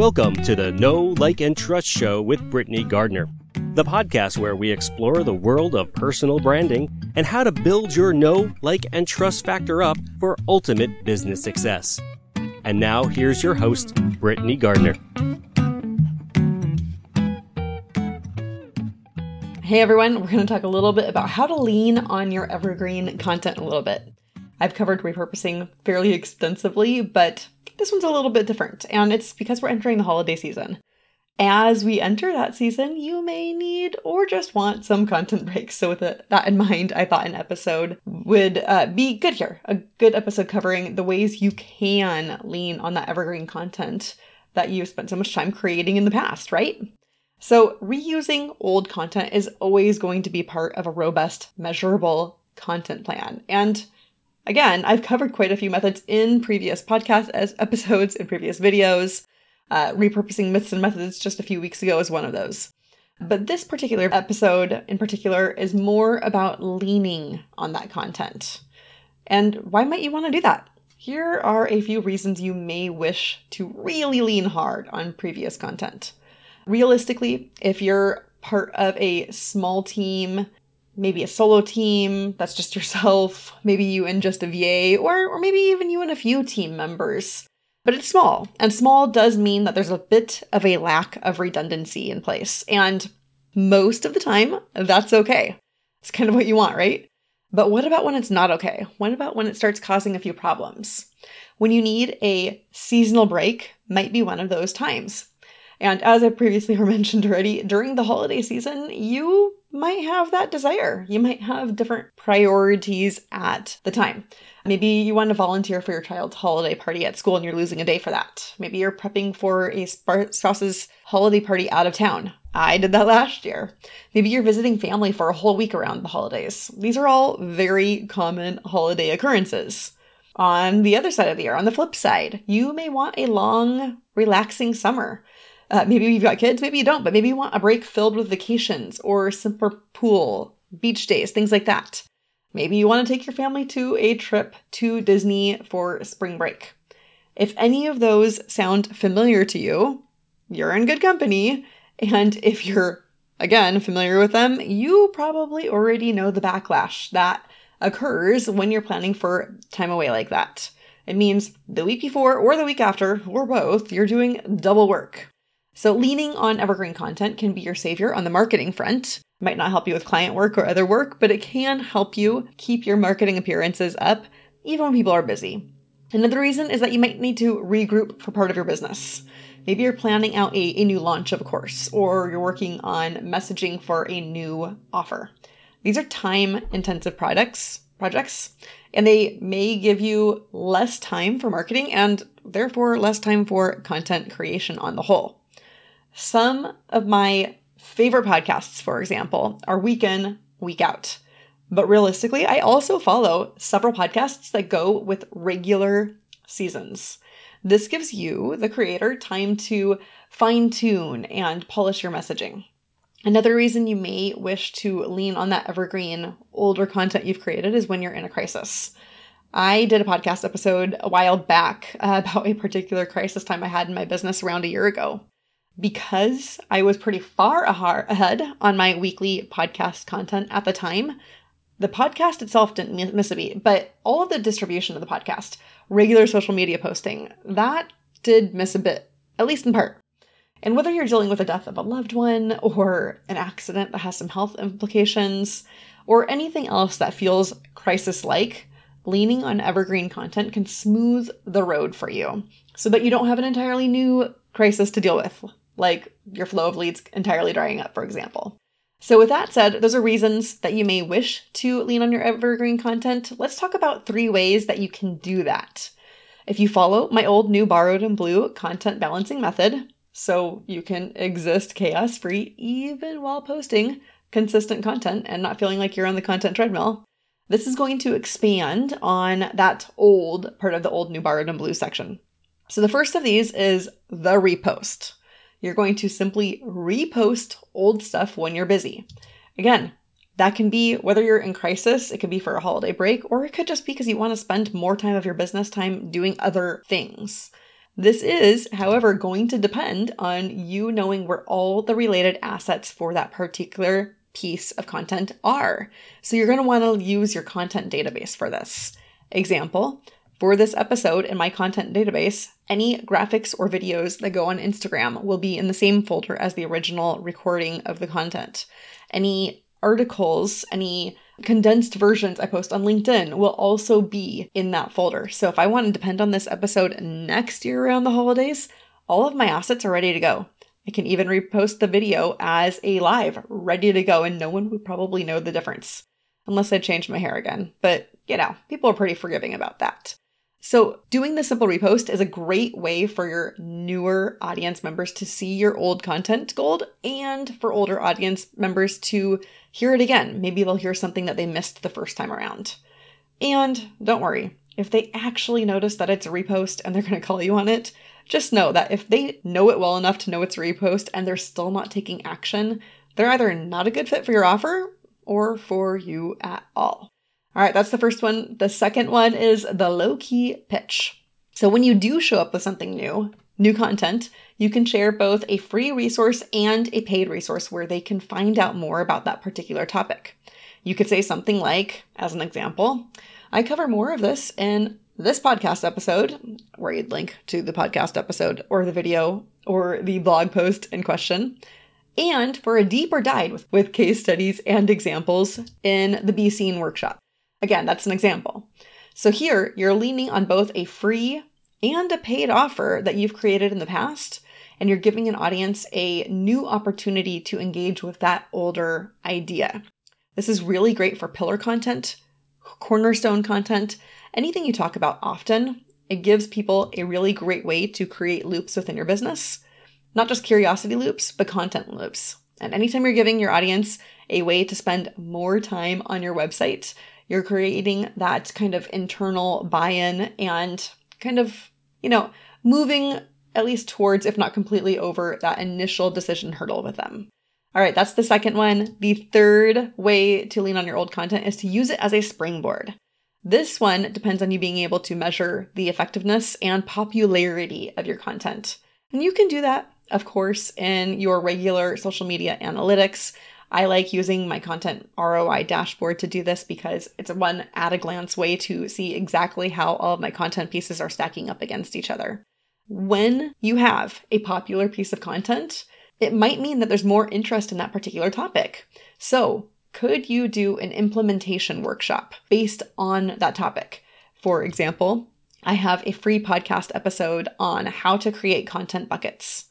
Welcome to the Know, Like, and Trust Show with Britney Gardner, the podcast where we explore the world of personal branding and how to build your know, like, and trust factor up for ultimate business success. And now here's your host, Britney Gardner. Hey everyone, we're going to talk a little bit about how to lean on your evergreen content a little bit. I've covered repurposing fairly extensively, but this one's a little bit different, and it's because we're entering the holiday season. As we enter that season, you may need or just want some content breaks. So, with that in mind, I thought an episode would uh, be good here. A good episode covering the ways you can lean on that evergreen content that you've spent so much time creating in the past, right? So, reusing old content is always going to be part of a robust, measurable content plan. And Again, I've covered quite a few methods in previous podcast as episodes in previous videos. Uh, repurposing myths and methods just a few weeks ago is one of those. But this particular episode in particular is more about leaning on that content. And why might you want to do that? Here are a few reasons you may wish to really lean hard on previous content. Realistically, if you're part of a small team maybe a solo team that's just yourself, maybe you and just a VA, or, or maybe even you and a few team members. But it's small, and small does mean that there's a bit of a lack of redundancy in place. And most of the time, that's okay. It's kind of what you want, right? But what about when it's not okay? What about when it starts causing a few problems? When you need a seasonal break, might be one of those times. And as I previously mentioned already, during the holiday season, you might have that desire. You might have different priorities at the time. Maybe you want to volunteer for your child's holiday party at school and you're losing a day for that. Maybe you're prepping for a spouse's holiday party out of town. I did that last year. Maybe you're visiting family for a whole week around the holidays. These are all very common holiday occurrences. On the other side of the year, on the flip side, you may want a long, relaxing summer. Uh, maybe you've got kids, maybe you don't, but maybe you want a break filled with vacations or simpler pool, beach days, things like that. Maybe you want to take your family to a trip to Disney for spring break. If any of those sound familiar to you, you're in good company. And if you're, again, familiar with them, you probably already know the backlash that occurs when you're planning for time away like that. It means the week before or the week after, or both, you're doing double work. So, leaning on evergreen content can be your savior on the marketing front. It might not help you with client work or other work, but it can help you keep your marketing appearances up even when people are busy. Another reason is that you might need to regroup for part of your business. Maybe you're planning out a, a new launch of a course, or you're working on messaging for a new offer. These are time intensive products, projects, and they may give you less time for marketing and therefore less time for content creation on the whole. Some of my favorite podcasts, for example, are week in, week out. But realistically, I also follow several podcasts that go with regular seasons. This gives you, the creator, time to fine tune and polish your messaging. Another reason you may wish to lean on that evergreen, older content you've created is when you're in a crisis. I did a podcast episode a while back about a particular crisis time I had in my business around a year ago because I was pretty far ahead on my weekly podcast content at the time, the podcast itself didn't miss a beat, but all of the distribution of the podcast, regular social media posting, that did miss a bit, at least in part. And whether you're dealing with the death of a loved one, or an accident that has some health implications, or anything else that feels crisis like, leaning on evergreen content can smooth the road for you so that you don't have an entirely new crisis to deal with like your flow of leads entirely drying up, for example. So, with that said, those are reasons that you may wish to lean on your evergreen content. Let's talk about three ways that you can do that. If you follow my old, new, borrowed, and blue content balancing method, so you can exist chaos free even while posting consistent content and not feeling like you're on the content treadmill, this is going to expand on that old part of the old, new, borrowed, and blue section. So, the first of these is the repost. You're going to simply repost old stuff when you're busy. Again, that can be whether you're in crisis, it could be for a holiday break, or it could just be because you want to spend more time of your business time doing other things. This is, however, going to depend on you knowing where all the related assets for that particular piece of content are. So you're going to want to use your content database for this. Example, for this episode in my content database, any graphics or videos that go on Instagram will be in the same folder as the original recording of the content. Any articles, any condensed versions I post on LinkedIn will also be in that folder. So if I want to depend on this episode next year around the holidays, all of my assets are ready to go. I can even repost the video as a live, ready to go, and no one would probably know the difference. Unless I changed my hair again. But, you know, people are pretty forgiving about that. So, doing the simple repost is a great way for your newer audience members to see your old content gold and for older audience members to hear it again. Maybe they'll hear something that they missed the first time around. And don't worry, if they actually notice that it's a repost and they're going to call you on it, just know that if they know it well enough to know it's a repost and they're still not taking action, they're either not a good fit for your offer or for you at all. All right, that's the first one. The second one is the low key pitch. So when you do show up with something new, new content, you can share both a free resource and a paid resource where they can find out more about that particular topic. You could say something like, as an example, I cover more of this in this podcast episode, where you'd link to the podcast episode or the video or the blog post in question. And for a deeper dive with, case studies and examples in the Be Seen workshop. Again, that's an example. So here, you're leaning on both a free and a paid offer that you've created in the past, and you're giving an audience a new opportunity to engage with that older idea. This is really great for pillar content, cornerstone content, anything you talk about often. It gives people a really great way to create loops within your business. Not just curiosity loops, but content loops. And anytime you're giving your audience a way to spend more time on your website, you're creating that kind of internal buy in and kind of, you know, moving at least towards, if not completely over, that initial decision hurdle with them. All right, that's the second one. The third way to lean on your old content is to use it as a springboard. This one depends on you being able to measure the effectiveness and popularity of your content. And you can do that, of course, in your regular social media analytics. I like using my content ROI dashboard to do this because it's one at a glance way to see exactly how all of my content pieces are stacking up against each other. When you have a popular piece of content, it might mean that there's more interest in that particular topic. So, could you do an implementation workshop based on that topic? For example, I have a free podcast episode on how to create content buckets.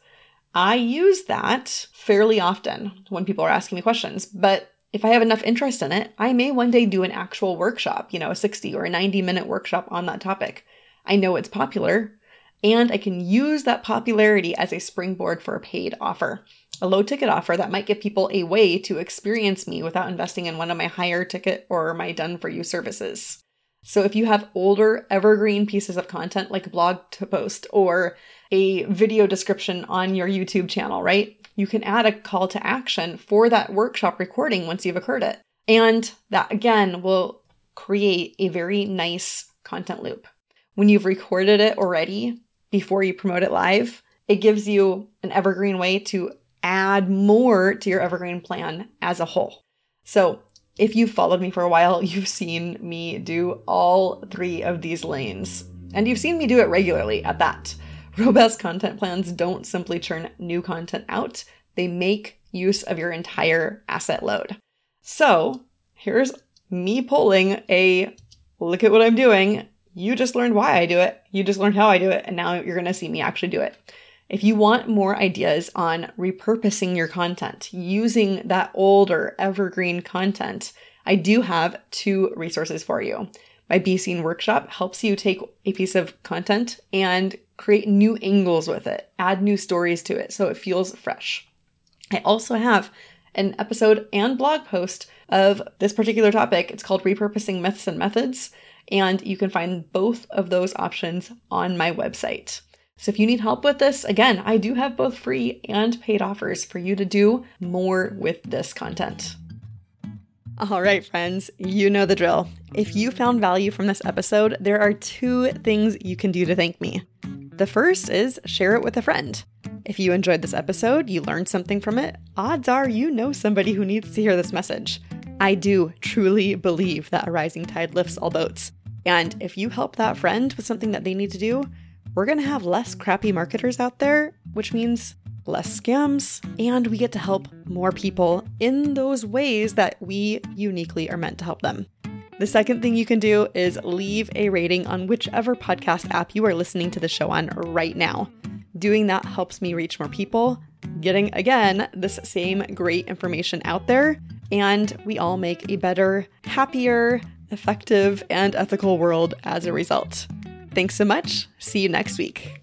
I use that fairly often when people are asking me questions, but if I have enough interest in it, I may one day do an actual workshop, you know, a 60 or a 90 minute workshop on that topic. I know it's popular, and I can use that popularity as a springboard for a paid offer, a low ticket offer that might give people a way to experience me without investing in one of my higher ticket or my done for you services. So if you have older evergreen pieces of content like a blog post or a video description on your YouTube channel, right? You can add a call to action for that workshop recording once you've occurred it. And that again will create a very nice content loop. When you've recorded it already before you promote it live, it gives you an evergreen way to add more to your evergreen plan as a whole. So, if you've followed me for a while, you've seen me do all three of these lanes. And you've seen me do it regularly at that. Robust content plans don't simply churn new content out, they make use of your entire asset load. So here's me pulling a look at what I'm doing. You just learned why I do it. You just learned how I do it. And now you're to see me actually do it. If you want more ideas on repurposing your content, using that older evergreen content, I do have two resources for you. My Be Seen workshop helps you take a piece of content and create new angles with it, add new stories to it so it feels fresh. I also have an episode and blog post of this particular topic. It's called Repurposing Myths and Methods, and you can find both of those options on my website. So if you need help with this, again, I do have both free and paid offers for you to do more with this content. All right, friends, you know the drill. If you found value from this episode, there are two things you can do to thank me. The first is share it with a friend. If you enjoyed this episode, you learned something from it, odds are you know somebody who needs to hear this message. I do truly believe that a rising tide lifts all boats. And if you help that friend with something that they need to do, we're going to have less crappy marketers out there, which means less scams, and we get to help more people in those ways that we uniquely are meant to help them. The second thing you can do is leave a rating on whichever podcast app you are listening to the show on right now. Doing that helps me reach more people, getting again this same great information out there, and we all make a better, happier, effective, and ethical world as a result. Thanks so much. See you next week.